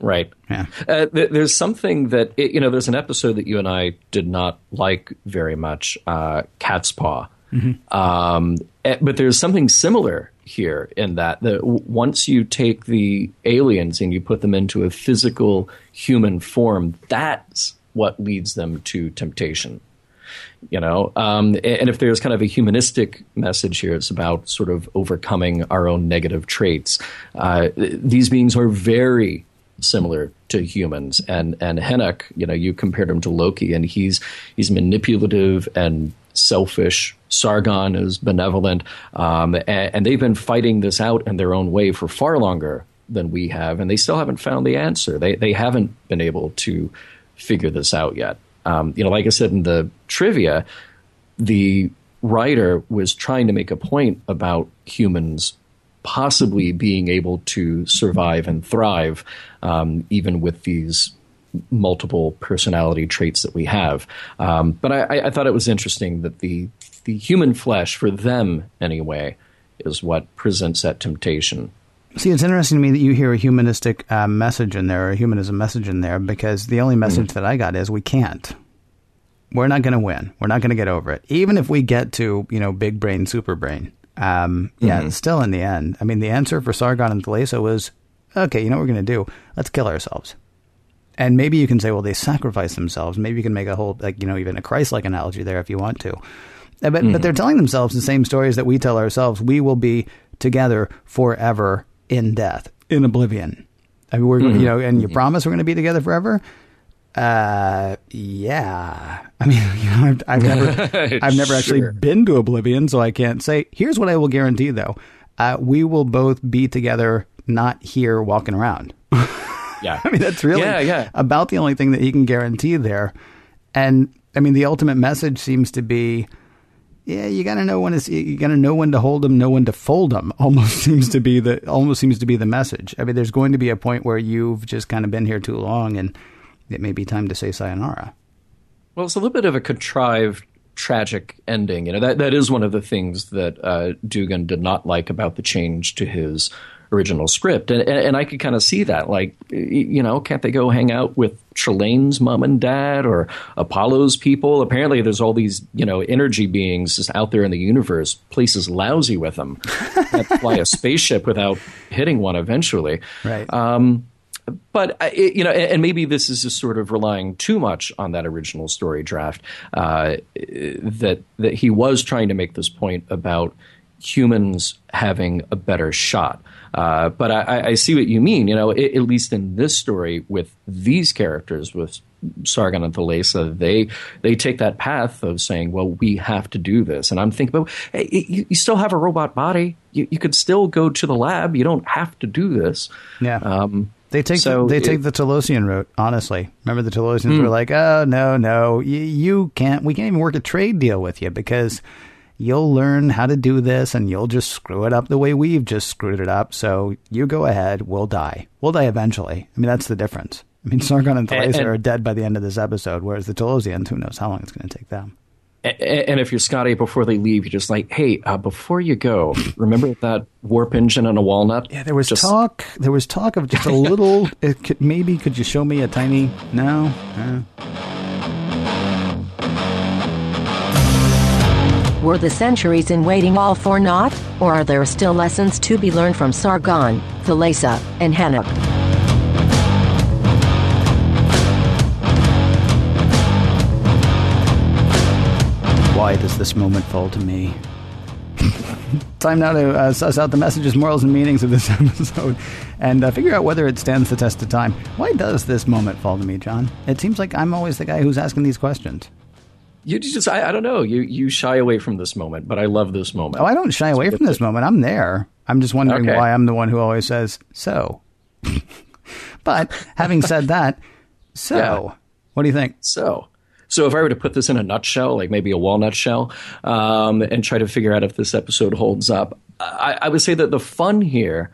Right. Yeah. Uh, th- there's something that, it, you know, there's an episode that you and I did not like very much, uh, Cat's Paw. Mm-hmm. Um, eh, but there's something similar here in that that once you take the aliens and you put them into a physical human form, that's what leads them to temptation. You know, um, and if there's kind of a humanistic message here, it's about sort of overcoming our own negative traits. Uh, these beings are very similar to humans, and and Henoch, you know, you compared him to Loki, and he's he's manipulative and selfish. Sargon is benevolent, um, and, and they've been fighting this out in their own way for far longer than we have, and they still haven't found the answer. They they haven't been able to figure this out yet. Um, you know, like I said in the trivia, the writer was trying to make a point about humans possibly being able to survive and thrive, um, even with these multiple personality traits that we have. Um, but I, I, thought it was interesting that the the human flesh, for them anyway, is what presents that temptation. See, it's interesting to me that you hear a humanistic uh, message in there, a humanism message in there, because the only message mm. that I got is we can't. We're not going to win. We're not going to get over it. Even if we get to, you know, big brain, super brain. Um, yeah, mm-hmm. still in the end. I mean, the answer for Sargon and Thalassa was, okay, you know what we're going to do? Let's kill ourselves. And maybe you can say, well, they sacrifice themselves. Maybe you can make a whole, like, you know, even a Christ-like analogy there if you want to. Uh, but, mm-hmm. but they're telling themselves the same stories that we tell ourselves. We will be together forever in death, in oblivion. I mean, we're, mm-hmm. you know, and you mm-hmm. promise we're going to be together forever. Uh, yeah. I mean, [laughs] you know, I've, I've never, [laughs] I've never actually been to oblivion, so I can't say. Here's what I will guarantee, though: uh, we will both be together, not here walking around. [laughs] Yeah. [laughs] I mean, that's really yeah, yeah. about the only thing that he can guarantee there. And I mean, the ultimate message seems to be, yeah, you got to know when to you got to know when to hold them, know when to fold them. [laughs] Almost seems to be the almost seems to be the message. I mean, there's going to be a point where you've just kind of been here too long, and it may be time to say sayonara. Well, it's a little bit of a contrived tragic ending. You know, that that is one of the things that uh, Dugan did not like about the change to his original script, and and, and I could kind of see that. Like, you know, can't they go hang out with Trelane's mom and dad or Apollo's people? Apparently, there's all these you know energy beings just out there in the universe. Places lousy with them. [laughs] can't fly a spaceship without hitting one eventually. Right. Um, but it, you know, and maybe this is just sort of relying too much on that original story draft. Uh, that that he was trying to make this point about humans having a better shot. Uh, but I, I, see what you mean. You know, it, at least in this story with these characters, with Sargon and Thalassa, they they take that path of saying, "Well, we have to do this." And I'm thinking, "But hey, you, you, still have a robot body. You, you, could still go to the lab. You don't have to do this." Yeah. Um, they take so the, they it, take the Talosian route. Honestly, remember the Talosians mm. were like, "Oh no, no, you, you can't. We can't even work a trade deal with you because." You'll learn how to do this and you'll just screw it up the way we've just screwed it up. So you go ahead, we'll die. We'll die eventually. I mean, that's the difference. I mean, Sargon and Thalassa are dead by the end of this episode, whereas the Talosians, who knows how long it's going to take them. And if you're Scotty, before they leave, you're just like, hey, uh, before you go, remember that warp engine and a walnut? Yeah, there was just... talk. There was talk of just a little. [laughs] could, maybe could you show me a tiny? No. Uh. Were the centuries in waiting all for naught, or are there still lessons to be learned from Sargon, Thalassa, and Henoch? Why does this moment fall to me? [laughs] Time now to uh, suss out the messages, morals, and meanings of this [laughs] episode and uh, figure out whether it stands the test of time. Why does this moment fall to me, John? It seems like I'm always the guy who's asking these questions. You just, I, I, don't know. You you shy away from this moment, but I love this moment. Oh, I don't shy away from this moment. I'm there. I'm just wondering okay. why I'm the one who always says so. [laughs] but having said that, [laughs] so yeah. what do you think? So. So if I were to put this in a nutshell, like maybe a walnut shell, um, and try to figure out if this episode holds up, I, I would say that the fun here,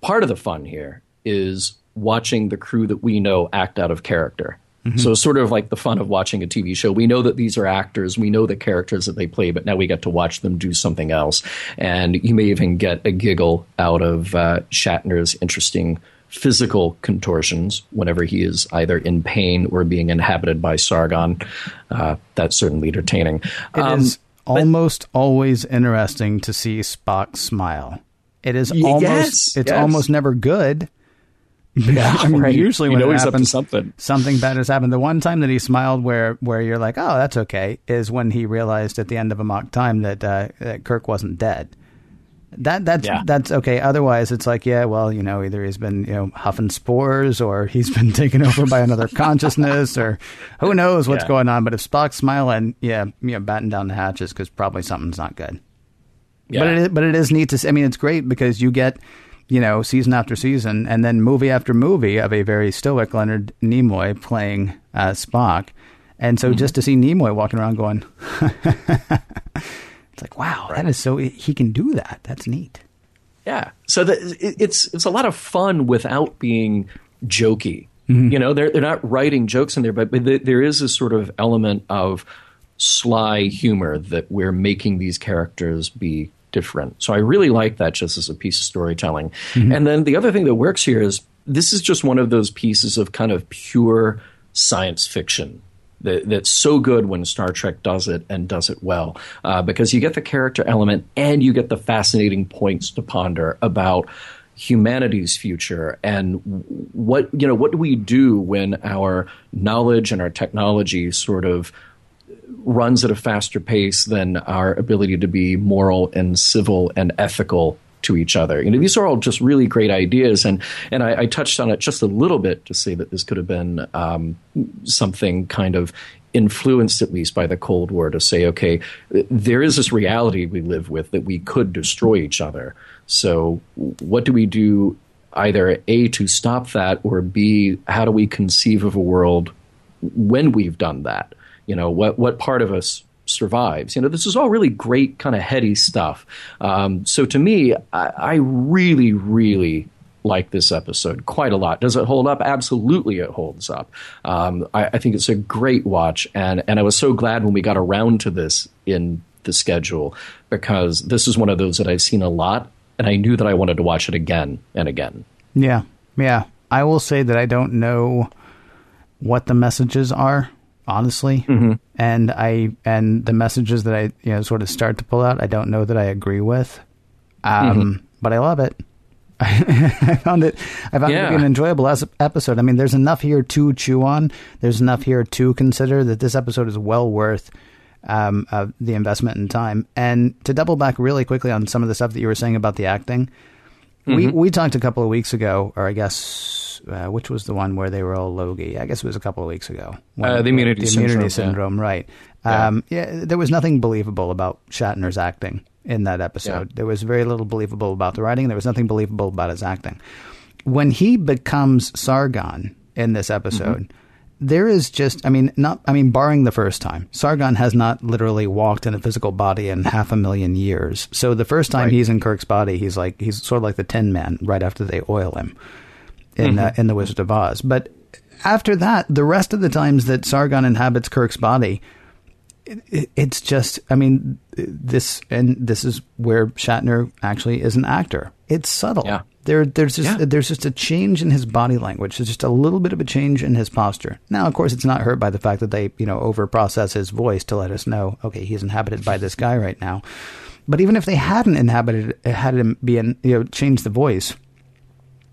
part of the fun here, is watching the crew that we know act out of character. Mm-hmm. So it's sort of like the fun of watching a TV show. We know that these are actors, we know the characters that they play, but now we get to watch them do something else. And you may even get a giggle out of uh, Shatner's interesting physical contortions whenever he is either in pain or being inhabited by Sargon. Uh, that's certainly entertaining. It um, is almost but, always interesting to see Spock smile. It is almost yes, it's yes. almost never good Yeah, [laughs] I mean, right. usually when you know it happens, something. something bad has happened. The one time that he smiled, where where you're like, oh, that's okay, is when he realized at the end of Amok Time that, uh, that Kirk wasn't dead. That that's yeah. that's okay. Otherwise, it's like, yeah, well, you know, either he's been you know huffing spores, or he's been [laughs] taken over by another consciousness, or who knows what's yeah. going on. But if Spock's smiling, yeah, you know, batten down the hatches because probably something's not good. Yeah. But it is, but it is neat to. See, I mean, it's great because you get you know, season after season, and then movie after movie of a very stoic Leonard Nimoy playing uh, Spock. And so mm-hmm. just to see Nimoy walking around going, [laughs] it's like, wow, right. that is so, he can do that. That's neat. Yeah. So the, it's, it's a lot of fun without being jokey. Mm-hmm. You know, they're, they're not writing jokes in there, but, but there is a sort of element of sly humor that we're making these characters be different. So I really like that just as a piece of storytelling. Mm-hmm. And then the other thing that works here is this is just one of those pieces of kind of pure science fiction that, that's so good when Star Trek does it and does it well, uh, because you get the character element and you get the fascinating points to ponder about humanity's future and what you know what do we do when our knowledge and our technology sort of runs at a faster pace than our ability to be moral and civil and ethical to each other. You know, these are all just really great ideas, and and I, I touched on it just a little bit to say that this could have been um, something kind of influenced at least by the Cold War to say, okay, there is this reality we live with that we could destroy each other. So, what do we do? Either A, to stop that, or B, how do we conceive of a world when we've done that? You know, what, what part of us survives. You know, this is all really great, kind of heady stuff. Um, so to me, I, I, really, really like this episode quite a lot. Does it hold up? Absolutely, it holds up. Um, I, I, think it's a great watch, and and I was so glad when we got around to this in the schedule because this is one of those that I've seen a lot, and I knew that I wanted to watch it again and again. Yeah, yeah. I will say that I don't know what the messages are honestly. Mm-hmm. And I and the messages that I you know sort of start to pull out, I don't know that I agree with. Um, mm-hmm. but I love it. [laughs] I found it. I found yeah. it to be an enjoyable episode. I mean, there's enough here to chew on. There's enough here to consider that this episode is well worth um, uh, the investment in time. And to double back really quickly on some of the stuff that you were saying about the acting, mm-hmm. we we talked a couple of weeks ago, or I guess uh, which was the one where they were all logy? I guess it was a couple of weeks ago. Uh, the immunity, the syndrome, immunity syndrome, yeah. right? Um, yeah. yeah. there was nothing believable about Shatner's acting in that episode. Yeah. There was very little believable about the writing. There was nothing believable about his acting. When he becomes Sargon in this episode. Mm-hmm there is just, I mean, not, I mean, barring the first time, Sargon has not literally walked in a physical body in half a million years. So the first time right. he's in Kirk's body, he's like, he's sort of like the Tin Man right after they oil him in mm-hmm. uh, in the Wizard of Oz. But after that, the rest of the times that Sargon inhabits Kirk's body, it, it's just I mean this and this is where Shatner actually is an actor. It's subtle. Yeah. There, there's just yeah. there's just a change in his body language. There's just a little bit of a change in his posture. Now, of course, it's not hurt by the fact that they you know over process his voice to let us know, okay, he's inhabited by this guy right now. But even if they hadn't inhabited, had him be in, you know, change the voice,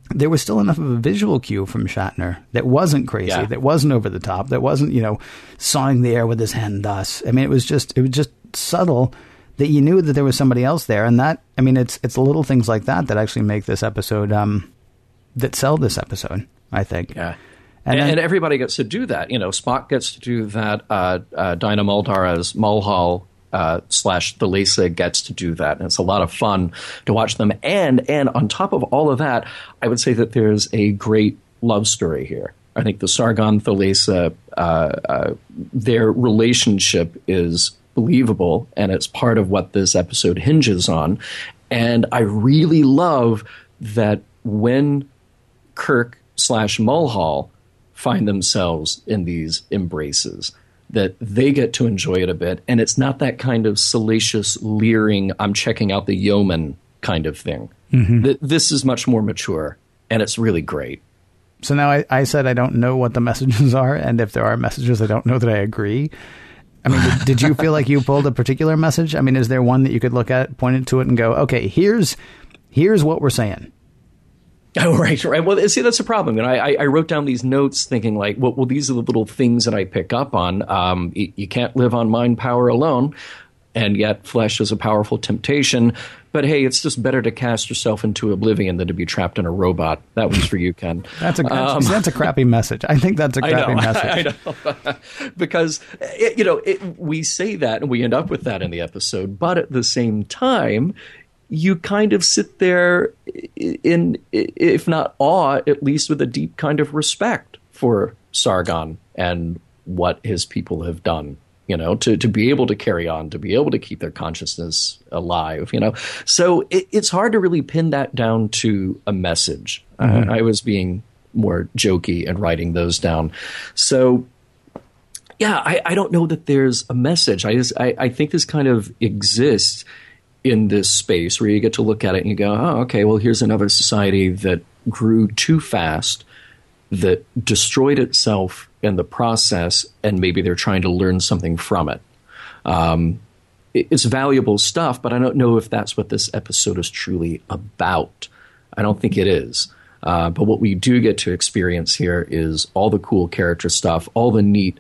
there was still enough of a visual cue from Shatner that wasn't crazy, yeah. that wasn't over the top, that wasn't, you know, sawing the air with his hand thus. I mean, it was just, it was just subtle that you knew that there was somebody else there. And that, I mean, it's, it's little things like that that actually make this episode, um, that sell this episode, I think. Yeah. And, and, then, and everybody gets to do that. You know, Spock gets to do that. Uh, uh, Diana Muldaur as Mulhall uh, slash Thalassa gets to do that, and it's a lot of fun to watch them. And and on top of all of that, I would say that there's a great love story here. I think the Sargon Thalassa, uh, uh, their relationship is believable, and it's part of what this episode hinges on. And I really love that when Kirk slash Mulhall find themselves in these embraces that they get to enjoy it a bit. And it's not that kind of salacious, leering, I'm checking out the yeoman kind of thing. Mm-hmm. This is much more mature, and it's really great. So now I, I, said I don't know what the [laughs] messages are, and if there are messages, I don't know that I agree. I mean, did, did you feel like you pulled a particular message? I mean, is there one that you could look at, point it to it, and go, okay, here's here's what we're saying. [laughs] Oh, right, right. Well, see, that's the problem. And I, I wrote down these notes thinking, like, well, well, these are the little things that I pick up on. Um, you, you can't live on mind power alone, and yet flesh is a powerful temptation. But hey, it's just better to cast yourself into oblivion than to be trapped in a robot. That was for you, Ken. [laughs] that's a um, that's a crappy [laughs] message. I think that's a crappy I know, message. I because it, you know it, we say that and we end up with that in the episode, but at the same time, you kind of sit there in, if not awe, at least with a deep kind of respect for Sargon and what his people have done. You know, to, to be able to carry on, to be able to keep their consciousness alive, you know. So it, it's hard to really pin that down to a message. Mm-hmm. I was being more jokey and writing those down. So yeah, I, I, don't know that there's a message. I just I, I think this kind of exists in this space where you get to look at it and you go, oh, okay, well, here's another society that grew too fast, that destroyed itself in the process, and maybe they're trying to learn something from it. Um, it's valuable stuff, but I don't know if that's what this episode is truly about. I don't think it is. Uh, but what we do get to experience here is all the cool character stuff, all the neat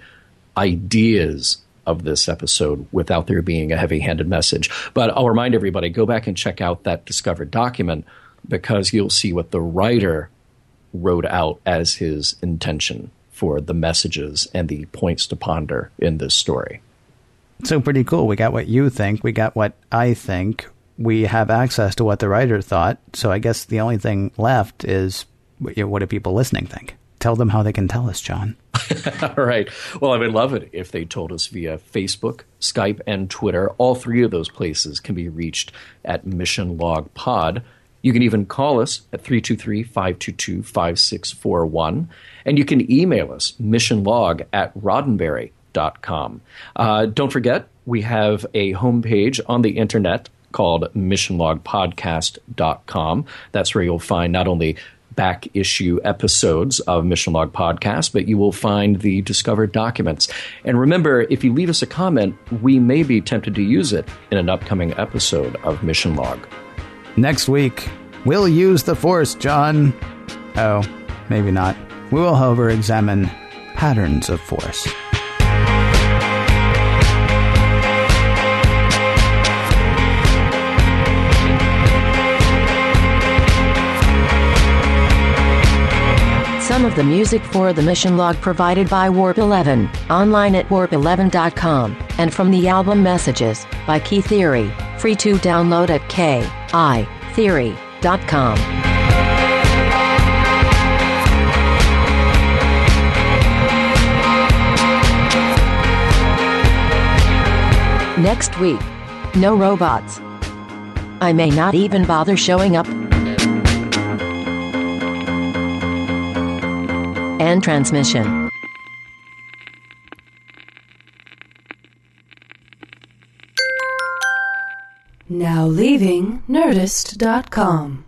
ideas of this episode without there being a heavy handed message. But I'll remind everybody go back and check out that discovered document because you'll see what the writer wrote out as his intention for the messages and the points to ponder in this story. So, pretty cool. We got what you think, we got what I think. We have access to what the writer thought. So, I guess the only thing left is what do people listening think? Tell them how they can tell us, John. [laughs] All right. Well, I would love it if they told us via Facebook, Skype, and Twitter. All three of those places can be reached at Mission Log Pod. You can even call us at 323 522 5641. And you can email us, missionlog at roddenberry.com. Uh, don't forget, we have a homepage on the internet called missionlogpodcast.com. That's where you'll find not only back issue episodes of Mission Log Podcast, but you will find the discovered documents. And remember, if you leave us a comment, we may be tempted to use it in an upcoming episode of Mission Log. Next week, we'll use the Force, John. Oh, maybe not. We will, however, examine patterns of Force. Of the music for the mission log provided by Warp 11, online at warp11.com, and from the album Messages by Key Theory, free to download at keytheory.com. Next week, no robots. I may not even bother showing up. and transmission. Now leaving Nerdist.com.